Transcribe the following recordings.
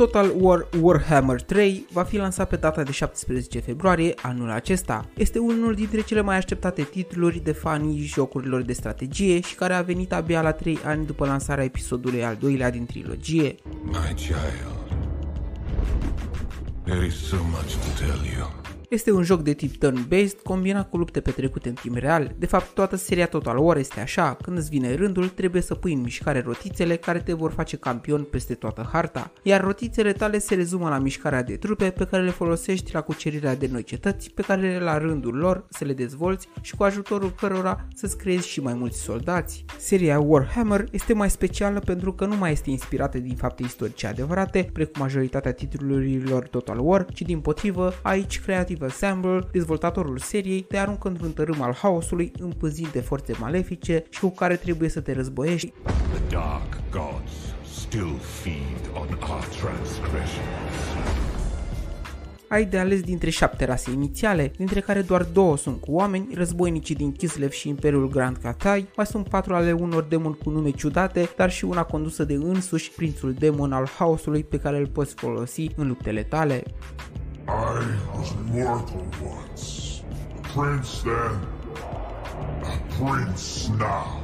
Total War Warhammer 3 va fi lansat pe data de 17 februarie anul acesta. Este unul dintre cele mai așteptate titluri de fanii jocurilor de strategie și care a venit abia la 3 ani după lansarea episodului al doilea din trilogie. My child, there is so much to tell you. Este un joc de tip turn-based combinat cu lupte petrecute în timp real. De fapt, toată seria Total War este așa, când îți vine rândul, trebuie să pui în mișcare rotițele care te vor face campion peste toată harta, iar rotițele tale se rezumă la mișcarea de trupe pe care le folosești la cucerirea de noi cetăți, pe care la rândul lor să le dezvolți și cu ajutorul cărora să-ți creezi și mai mulți soldați. Seria Warhammer este mai specială pentru că nu mai este inspirată din fapte istorice adevărate, precum majoritatea titlurilor Total War, ci din potrivă, aici creativ Steve Assemble, dezvoltatorul seriei, te aruncă într-un tărâm al haosului împăzit de forțe malefice și cu care trebuie să te războiești. The dark gods still feed on our transgressions. Ai de ales dintre șapte rase inițiale, dintre care doar două sunt cu oameni, războinicii din Kislev și Imperiul Grand Katai, mai sunt patru ale unor demoni cu nume ciudate, dar și una condusă de însuși prințul demon al haosului pe care îl poți folosi în luptele tale. I was mortal once. A prince then, a prince now.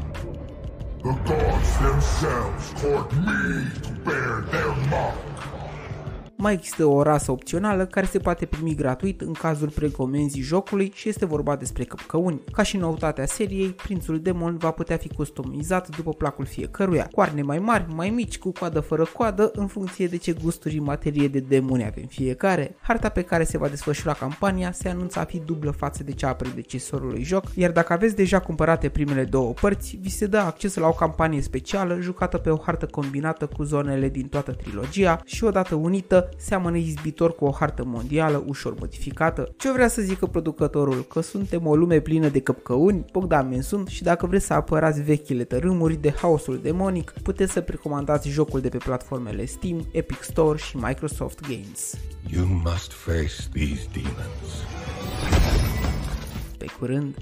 The gods themselves court me to bear their mark. Mai există o rasă opțională care se poate primi gratuit în cazul precomenzii jocului și este vorba despre căpcăuni. Ca și noutatea seriei, prințul demon va putea fi customizat după placul fiecăruia. Coarne mai mari, mai mici, cu coadă fără coadă, în funcție de ce gusturi în materie de demoni avem fiecare. Harta pe care se va desfășura campania se anunță a fi dublă față de cea a predecesorului joc, iar dacă aveți deja cumpărate primele două părți, vi se dă acces la o campanie specială jucată pe o hartă combinată cu zonele din toată trilogia și odată unită seamănă izbitor cu o hartă mondială ușor modificată. Ce vrea să zică producătorul? Că suntem o lume plină de căpcăuni? Bogdan sunt și dacă vreți să apărați vechile tărâmuri de haosul demonic, puteți să precomandați jocul de pe platformele Steam, Epic Store și Microsoft Games. You must face these demons. Pe curând!